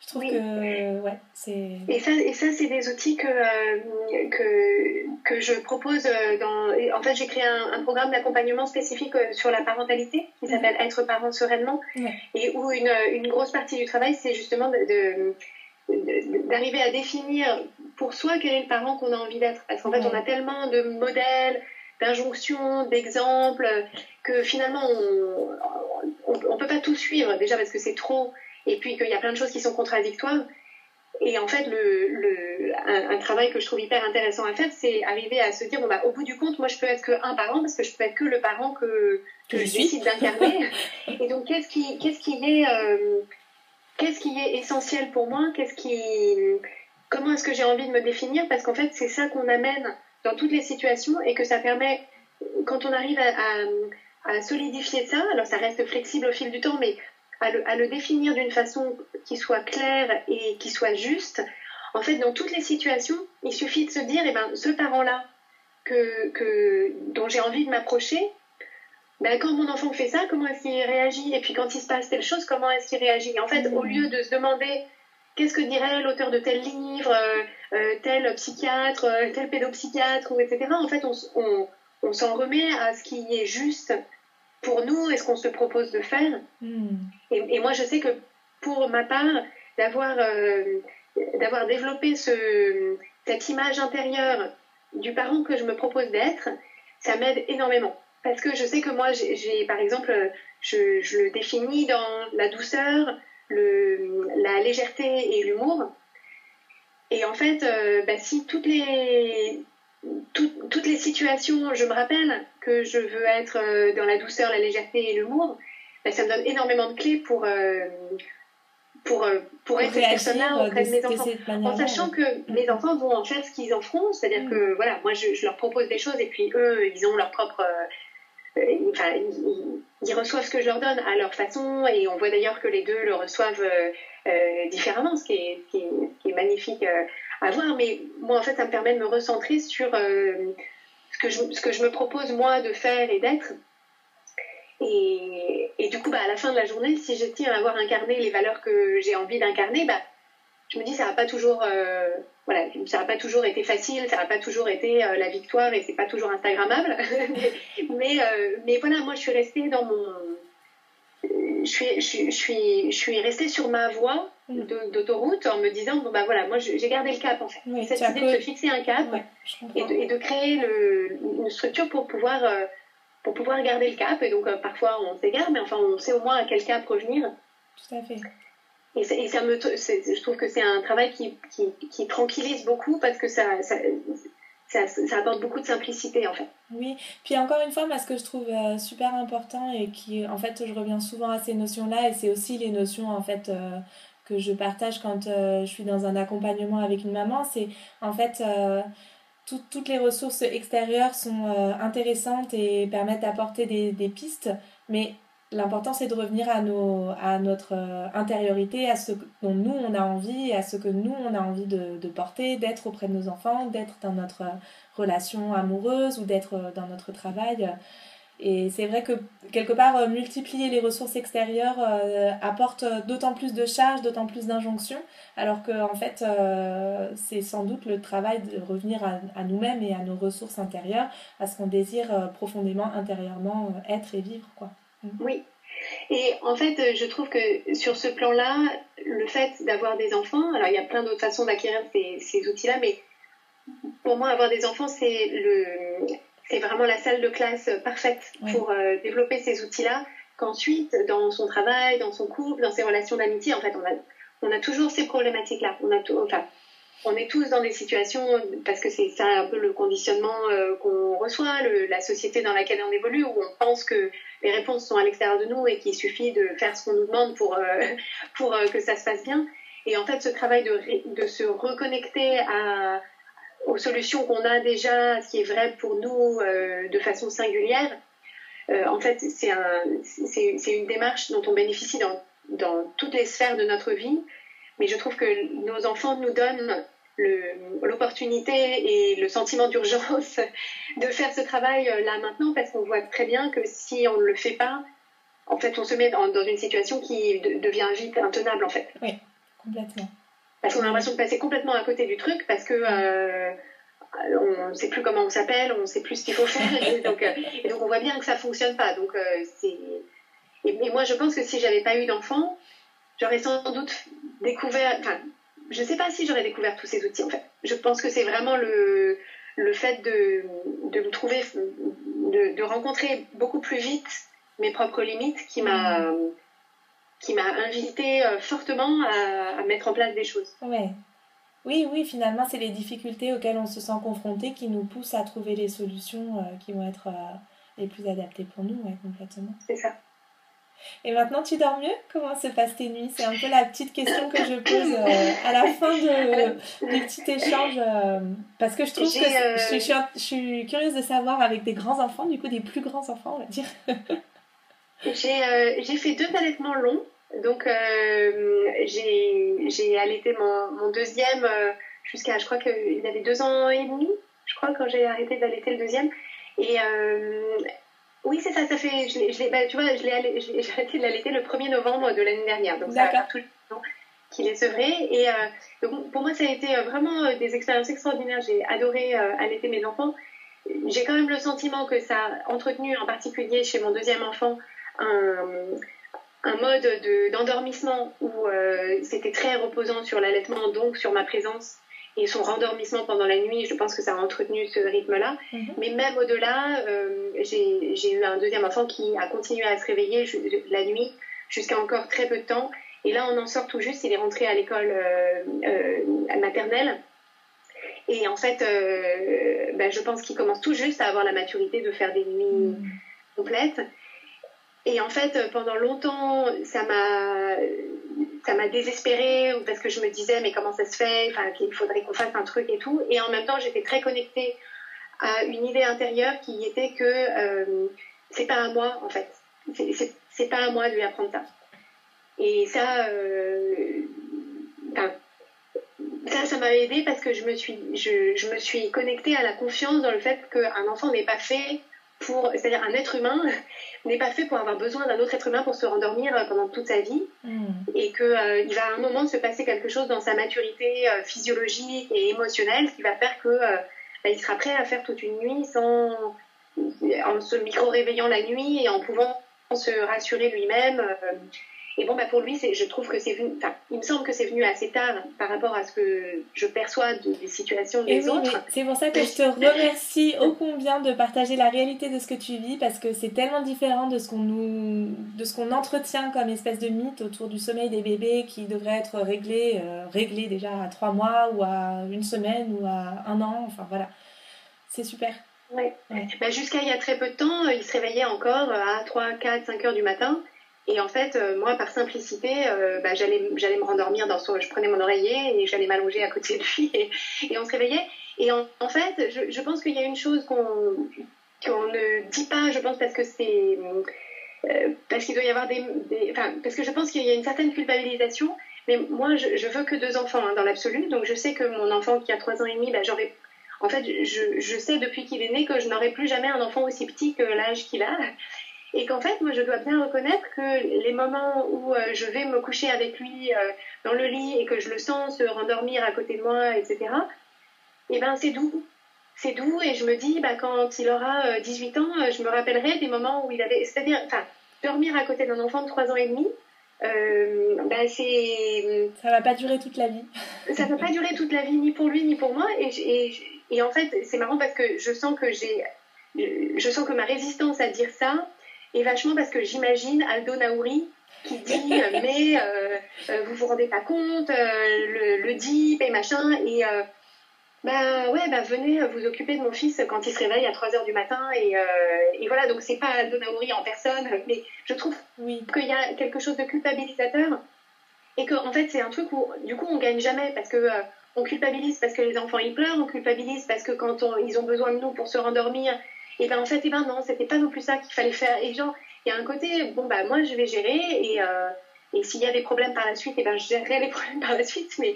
je trouve que ouais c'est et ça et ça c'est des outils que que, que je propose dans en fait j'ai créé un, programme d'accompagnement spécifique sur la parentalité qui s'appelle être parent sereinement. Et où une, une grosse partie du travail c'est justement de d'arriver à définir pour soi quel est le parent qu'on a envie d'être. Parce qu'en fait, on a tellement de modèles, d'injonctions, d'exemples, que finalement, on ne peut pas tout suivre, déjà parce que c'est trop, et puis qu'il y a plein de choses qui sont contradictoires. Et en fait, le, un, travail que je trouve hyper intéressant à faire, c'est arriver à se dire, bon, bah, au bout du compte, moi, je peux être qu'un parent, parce que je peux être que le parent que, je, décide d'incarner. et donc, qu'est-ce qui, qu'est-ce qui est... Euh, qu'est-ce qui est essentiel pour moi, comment est-ce que j'ai envie de me définir, parce qu'en fait c'est ça qu'on amène dans toutes les situations et que ça permet, quand on arrive à, solidifier ça, alors ça reste flexible au fil du temps, mais à le, définir d'une façon qui soit claire et qui soit juste, en fait dans toutes les situations, il suffit de se dire, eh ben, ce parent-là que, dont j'ai envie de m'approcher, ben, quand mon enfant fait ça, comment est-ce qu'il réagit? Et puis quand il se passe telle chose, comment est-ce qu'il réagit? En fait, au lieu de se demander qu'est-ce que dirait l'auteur de tel livre, euh, euh, tel psychiatre, euh, tel pédopsychiatre, ou etc., en fait, on, s'en remet à ce qui est juste pour nous et ce qu'on se propose de faire. Mmh. Et, moi, je sais que pour ma part, d'avoir d'avoir développé ce, cette image intérieure du parent que je me propose d'être, ça m'aide énormément. Parce que je sais que moi, j'ai, par exemple, je, le définis dans la douceur, le, la légèreté et l'humour. Et en fait, euh, bah, si toutes les, toutes les situations, je me rappelle que je veux être euh, dans la douceur, la légèreté et l'humour, bah, ça me donne énormément de clés pour, euh, pour, pour, être cette personne-là auprès de mes enfants. En sachant que mes enfants vont en faire ce qu'ils en feront, c'est-à-dire mm. que voilà, moi je, je, leur propose des choses et puis eux, ils ont leur propre ils, reçoivent ce que je leur donne à leur façon et on voit d'ailleurs que les deux le reçoivent euh, euh, différemment, ce qui est, magnifique euh, à voir. Mais moi, en fait, ça me permet de me recentrer sur ce, que je, je me propose moi de faire et d'être. Et, du coup, bah, à la fin de la journée, si j'estime avoir incarné les valeurs que j'ai envie d'incarner, bah, je me dis ça n'a pas toujours voilà ça n'a pas toujours été facile ça n'a pas toujours été la victoire et c'est pas toujours instagrammable mais mais voilà moi je suis restée dans mon je suis, je, suis, je suis restée sur ma voie mm. d'autoroute en me disant bon bah voilà moi j'ai gardé le cap en fait cette idée de se fixer un cap et, de, et, de, créer le, une structure pour pouvoir pour pouvoir garder le cap. Et donc, euh, parfois, on s'égare, mais enfin, on sait au moins à quel cap revenir. Tout à fait. Et, ça me, je trouve que c'est un travail qui, qui, qui, tranquillise beaucoup parce que ça, ça, ça, apporte beaucoup de simplicité, en fait. Oui, puis encore une fois, moi, ce que je trouve euh, super important et qui, en fait, je reviens souvent à ces notions-là, et c'est aussi les notions, en fait, euh, que je partage quand je suis dans un accompagnement avec une maman, c'est, en fait, toutes les ressources extérieures sont euh, intéressantes et permettent d'apporter des, des, pistes, mais l'important c'est de revenir à, nos, à notre euh, intériorité, à ce dont nous on a envie, à ce que nous on a envie de, porter, d'être auprès de nos enfants, d'être dans notre relation amoureuse ou d'être dans notre travail. Et c'est vrai que quelque part, euh, multiplier les ressources extérieures euh, apporte d'autant plus de charges, d'autant plus d'injonctions, alors que en fait, euh, c'est sans doute le travail de revenir à, à nous-mêmes et à nos ressources intérieures, à ce qu'on désire profondément, intérieurement être et vivre. Quoi. Mm. Oui. Et en fait, je trouve que sur ce plan-là, le fait d'avoir des enfants, alors il y a plein d'autres façons d'acquérir ces, ces outils-là, mais pour moi, avoir des enfants, c'est le c'est vraiment la salle de classe parfaite pour euh, développer ces outils-là. Qu'ensuite, dans son travail, dans son couple, dans ses relations d'amitié, en fait, on a, on a toujours ces problématiques-là. On a enfin, on est tous dans des situations, parce que c'est ça un peu le conditionnement euh, qu'on reçoit, la société dans laquelle on évolue, où on pense que les réponses sont à l'extérieur de nous et qu'il suffit de faire ce qu'on nous demande pour, euh, pour que ça se passe bien. Et en fait, ce travail de, de se reconnecter aux solutions qu'on a déjà, ce qui est vrai pour nous euh, de façon singulière. Euh, en fait, c'est un, une démarche dont on bénéficie dans, dans, toutes les sphères de notre vie, mais je trouve que nos enfants nous donnent l'opportunité et le sentiment d'urgence de faire ce travail euh, là maintenant, parce qu'on voit très bien que si on ne le fait pas, en fait, on se met dans, dans une situation qui devient vite intenable, en fait. Oui, complètement. Parce qu'on a l'impression de passer complètement à côté du truc parce que euh, on ne sait plus comment on s'appelle, on ne sait plus ce qu'il faut faire. Et donc, euh, et donc, on voit bien que ça ne fonctionne pas. Donc, euh, c'est... Et, moi, je pense que si j'avais pas eu d'enfant, j'aurais sans doute découvert. Enfin, je ne sais pas si j'aurais découvert tous ces outils en fait. Je pense que c'est vraiment le, le fait de, de me trouver, de, de rencontrer beaucoup plus vite mes propres limites qui m'a qui m'a invité euh, fortement à, mettre en place des choses. Ouais. Oui, oui, finalement, c'est les difficultés auxquelles on se sent confronté qui nous poussent à trouver les solutions euh, qui vont être euh, les plus adaptées pour nous, ouais, complètement. C'est ça. Et maintenant, tu dors mieux? Comment se passent tes nuits? C'est un peu la petite question que je pose à la fin de, du petit échange. parce que je trouve que je, suis, je, suis, curieuse de savoir avec des grands enfants, du coup des plus grands enfants, on va dire. j'ai fait deux allaitements longs. Donc, euh, j'ai allaité mon, mon deuxième euh, jusqu'à, je crois qu'il avait deux ans et demi, je crois, quand j'ai arrêté d'allaiter le deuxième. Et euh, oui, c'est ça, ça fait, je bah, tu vois, j'ai arrêté de l'allaiter le 1er novembre de l'année dernière. Donc, ça va tout le temps qu'il est sevré. Et donc, pour moi, ça a été vraiment des expériences extraordinaires. J'ai adoré allaiter mes enfants. J'ai quand même le sentiment que ça a entretenu, en particulier chez mon deuxième enfant, un un mode d'endormissement où euh, c'était très reposant sur l'allaitement, donc sur ma présence et son rendormissement pendant la nuit, je pense que ça a entretenu ce rythme-là. Mhm. Mais même au-delà, euh, j'ai eu un deuxième enfant qui a continué à se réveiller la nuit jusqu'à encore très peu de temps. Et là, on en sort tout juste, il est rentré à l'école euh, maternelle. Et en fait, ben, je pense qu'il commence tout juste à avoir la maturité de faire des nuits mhm. complètes. Et en fait, pendant longtemps, ça m'a ça m'a désespérée parce que je me disais mais comment ça se fait? Enfin qu'il faudrait qu'on fasse un truc et tout. Et en même temps j'étais très connectée à une idée intérieure qui était que euh, c'est pas à moi en fait. C'est pas à moi de lui apprendre ça. Et ça euh, ça ça m'a aidé parce que je me suis je me suis connectée à la confiance dans le fait qu'un enfant n'est pas fait pour c'est-à-dire un être humain n'est pas fait pour avoir besoin d'un autre être humain pour se rendormir pendant toute sa vie hmm. et qu'il il va à un moment se passer quelque chose dans sa maturité physiologique et émotionnelle qui va faire que bah, il sera prêt à faire toute une nuit sans en se micro-réveillant la nuit et en pouvant se rassurer lui-même. Et bon, bah pour lui, je trouve que c'est venu, il me semble que c'est venu assez tard par rapport à ce que je perçois des situations des autres. C'est pour ça que je te remercie ô combien de partager la réalité de ce que tu vis parce que c'est tellement différent de ce qu'on nous, de ce qu'on entretient comme espèce de mythe autour du sommeil des bébés qui devrait être réglé, euh, réglé déjà à trois mois ou à une semaine ou à un an. Enfin voilà, c'est super. Ouais. Bah, Jusqu'à il y a très peu de temps, il se réveillait encore à 3, 4, 5 heures du matin. Et en fait, euh, moi, par simplicité, euh, bah, j'allais, j'allais me rendormir dans son, je prenais mon oreiller et j'allais m'allonger à côté de lui et, on se réveillait. Et en, fait, je, pense qu'il y a une chose qu'on, ne dit pas, je pense parce que c'est, euh, parce qu'il doit y avoir des, enfin, parce que je pense qu'il y a une certaine culpabilisation. Mais moi, je, je veux que deux enfants hein, dans l'absolu. Donc, je sais que mon enfant qui a trois ans et demi, bah, j'aurais en fait, je sais depuis qu'il est né que je n'aurai plus jamais un enfant aussi petit que l'âge qu'il a. Et qu'en fait, moi, je dois bien reconnaître que les moments où euh, je vais me coucher avec lui euh, dans le lit et que je le sens se rendormir à côté de moi, etc., eh ben, c'est doux. C'est doux et je me dis, bah, quand il aura 18 euh, ans, je me rappellerai des moments où il avait... C'est-à-dire, enfin, dormir à côté d'un enfant de 3 ans et demi, bah, c'est... Ça va pas durer toute la vie. ça va pas durer toute la vie, ni pour lui, ni pour moi. Et, et, et en fait, c'est marrant parce que je sens que j'ai... Je sens que ma résistance à dire ça, et vachement parce que j'imagine Aldo Naouri qui dit euh, mais euh, euh, vous vous rendez pas compte le, le DIP et machin et bah ouais bah venez vous occuper de mon fils quand il se réveille à 3 heures du matin et, et voilà donc c'est pas Aldo Naouri en personne mais je trouve oui. qu'il y a quelque chose de culpabilisateur et que en fait c'est un truc où du coup on gagne jamais parce que on culpabilise parce que les enfants ils pleurent on culpabilise parce que quand ils ont besoin de nous pour se rendormir et ben en fait, et ben non, c'était pas non plus ça qu'il fallait faire. Et genre, il y a un côté, bon bah moi je vais gérer et, euh, et s'il y a des problèmes par la suite, et ben je gérerai les problèmes par la suite. Mais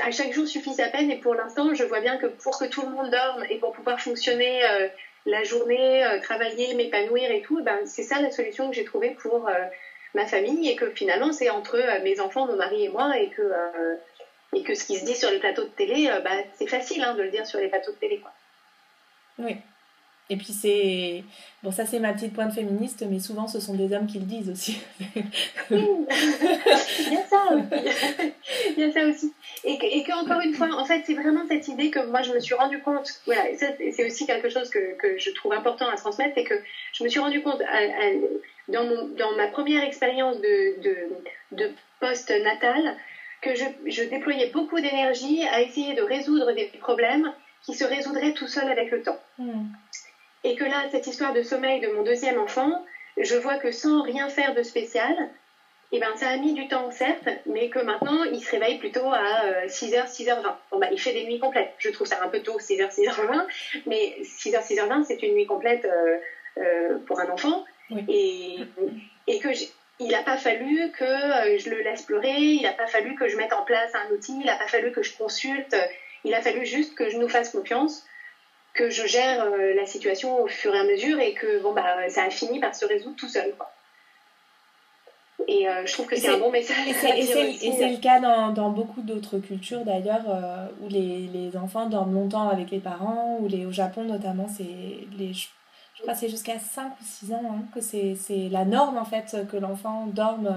à chaque jour suffit sa peine et pour l'instant, je vois bien que pour que tout le monde dorme et pour pouvoir fonctionner euh, la journée, euh, travailler, m'épanouir et tout, ben c'est ça la solution que j'ai trouvée pour ma famille et que finalement c'est entre mes enfants, mon mari et moi et que et que ce qui se dit sur les plateaux de télé, bah, c'est facile hein, de le dire sur les plateaux de télé quoi. Oui. Et puis c'est... Bon, ça c'est ma petite pointe féministe, mais souvent ce sont des hommes qui le disent aussi. il y a ça. Il y a ça aussi. Et que, et que encore une fois, en fait, c'est vraiment cette idée que moi je me suis rendu compte, voilà, c'est aussi quelque chose que, que, je trouve important à transmettre, c'est que je me suis rendu compte dans, mon, dans ma première expérience de, de, de post-natal que je, je déployais beaucoup d'énergie à essayer de résoudre des problèmes qui se résoudraient tout seuls avec le temps. Hmm. Et que là, cette histoire de sommeil de mon deuxième enfant, je vois que sans rien faire de spécial, eh ben, ça a mis du temps, certes, mais que maintenant, il se réveille plutôt à 6h, euh, 6h20. Bon, bah, il fait des nuits complètes. Je trouve ça un peu tôt, 6h, 6h20, mais 6h, 6h20, c'est une nuit complète euh, euh, pour un enfant. Et, et que il n'a pas fallu que je le laisse pleurer, il n'a pas fallu que je mette en place un outil, il n'a pas fallu que je consulte, il a fallu juste que je nous fasse confiance que je gère euh, la situation au fur et à mesure et que bon bah ça a fini par se résoudre tout seul quoi. Et euh, je trouve que c'est un bon message. Et c'est le cas dans, dans beaucoup d'autres cultures d'ailleurs, euh, où les, les, enfants dorment longtemps avec les parents, ou les, au Japon notamment, c'est les, je crois c'est jusqu'à 5 ou 6 ans hein, que c'est la norme en fait que l'enfant dorme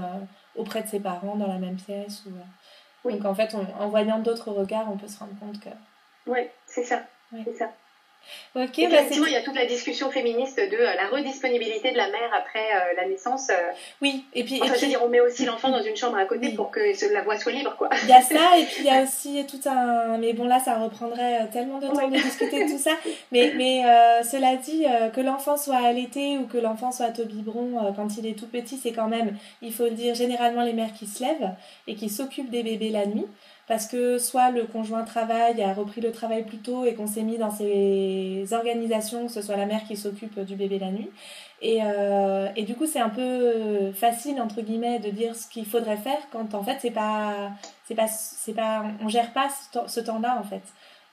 auprès de ses parents dans la même pièce. Ou, Donc en fait, en voyant d'autres regards, on peut se rendre compte que... Oui, c'est ça. C'est ça. Ok, Effectivement, bah, il y a toute la discussion féministe de euh, la redisponibilité de la mère après euh, la naissance. Euh. Oui, et puis, enfin, je veux dire, on met aussi l'enfant dans une chambre à côté pour que la voix soit libre, quoi. Il y a ça, et puis il y a aussi tout un. Mais bon, là, ça reprendrait tellement de temps de discuter de tout ça. Mais, mais cela dit, que l'enfant soit allaité ou que l'enfant soit au biberon quand il est tout petit, c'est quand même, il faut le dire, généralement les mères qui se lèvent et qui s'occupent des bébés la nuit parce que soit le conjoint travaille, a repris le travail plus tôt et qu'on s'est mis dans ces organisations, que ce soit la mère qui s'occupe du bébé la nuit. Et, euh, du coup, c'est un peu facile, entre guillemets, de dire ce qu'il faudrait faire quand en fait, c'est pas, c'est pas, c'est pas, on gère pas ce temps-là en fait.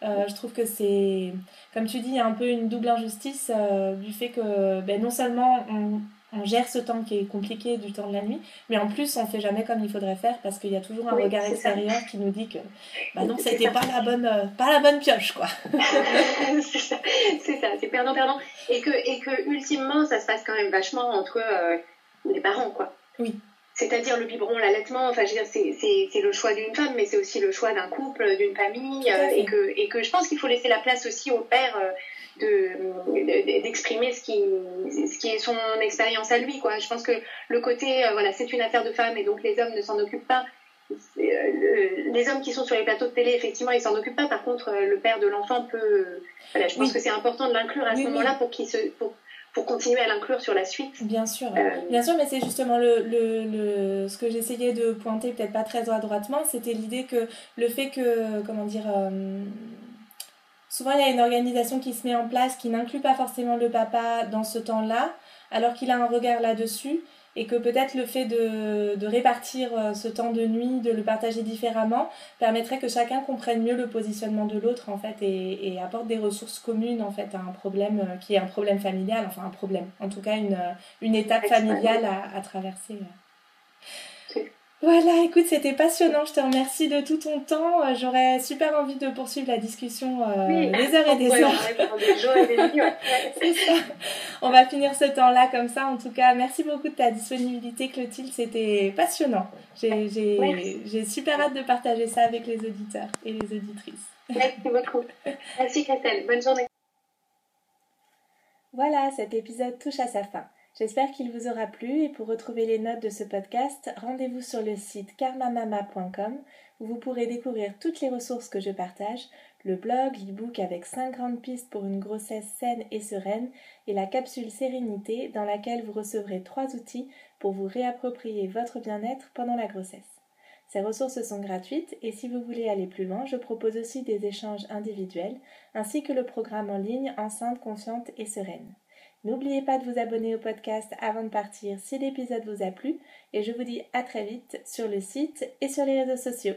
Euh, je trouve que c'est, comme tu dis, un peu une double injustice euh, du fait que ben, non seulement on, on gère ce temps qui est compliqué du temps de la nuit, mais en plus on fait jamais comme il faudrait faire parce qu'il y a toujours un regard extérieur qui nous dit que bah non c'était pas la bonne euh, pas la bonne pioche quoi. c'est ça, c'est ça, c'est perdant perdant et que et que ultimement ça se passe quand même vachement entre euh, les parents quoi. Oui. C'est-à-dire le biberon, l'allaitement, enfin je veux dire c'est le choix d'une femme mais c'est aussi le choix d'un couple, d'une famille euh, et que et que je pense qu'il faut laisser la place aussi au père d'exprimer ce, qui, ce qui est son expérience à lui. Quoi. Je pense que le côté, euh, voilà, c'est une affaire de femme et donc les hommes ne s'en occupent pas. Euh, les hommes qui sont sur les plateaux de télé, effectivement, ils s'en occupent pas. Par contre, euh, le père de l'enfant peut. Voilà, je pense que c'est important de l'inclure à ce moment-là pour qu'il se. Pour, pour continuer à l'inclure sur la suite. Bien sûr, bien sûr, mais c'est justement le, le, le, ce que j'essayais de pointer, peut-être pas très adroitement, c'était l'idée que le fait que, comment dire, Souvent, il y a une organisation qui se met en place qui n'inclut pas forcément le papa dans ce temps-là, alors qu'il a un regard là-dessus, et que peut-être le fait de, de, répartir euh, ce temps de nuit, de le partager différemment, permettrait que chacun comprenne mieux le positionnement de l'autre, en fait, et, et, apporte des ressources communes, en fait, à un problème euh, qui est un problème familial, enfin un problème, en tout cas une, euh, une étape familiale à, à traverser. Voilà, écoute, c'était passionnant. Je te remercie de tout ton temps. Euh, j'aurais super envie de poursuivre la discussion euh, des heures et des heures. C'est ça. On va finir ce temps-là comme ça. En tout cas, merci beaucoup de ta disponibilité, Clotilde. C'était passionnant. J'ai super hâte de partager ça avec les auditeurs et les auditrices. Merci beaucoup. Merci, Christelle. Bonne journée. Voilà, cet épisode touche à sa fin. J'espère qu'il vous aura plu et pour retrouver les notes de ce podcast, rendez-vous sur le site karmamama.com où vous pourrez découvrir toutes les ressources que je partage, le blog, l'e-book avec 5 grandes pistes pour une grossesse saine et sereine et la capsule sérénité dans laquelle vous recevrez trois outils pour vous réapproprier votre bien-être pendant la grossesse. Ces ressources sont gratuites et si vous voulez aller plus loin, je propose aussi des échanges individuels ainsi que le programme en ligne Enceinte confiante et sereine. N'oubliez pas de vous abonner au podcast avant de partir si l'épisode vous a plu et je vous dis à très vite sur le site et sur les réseaux sociaux.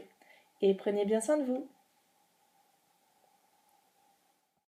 Et prenez bien soin de vous.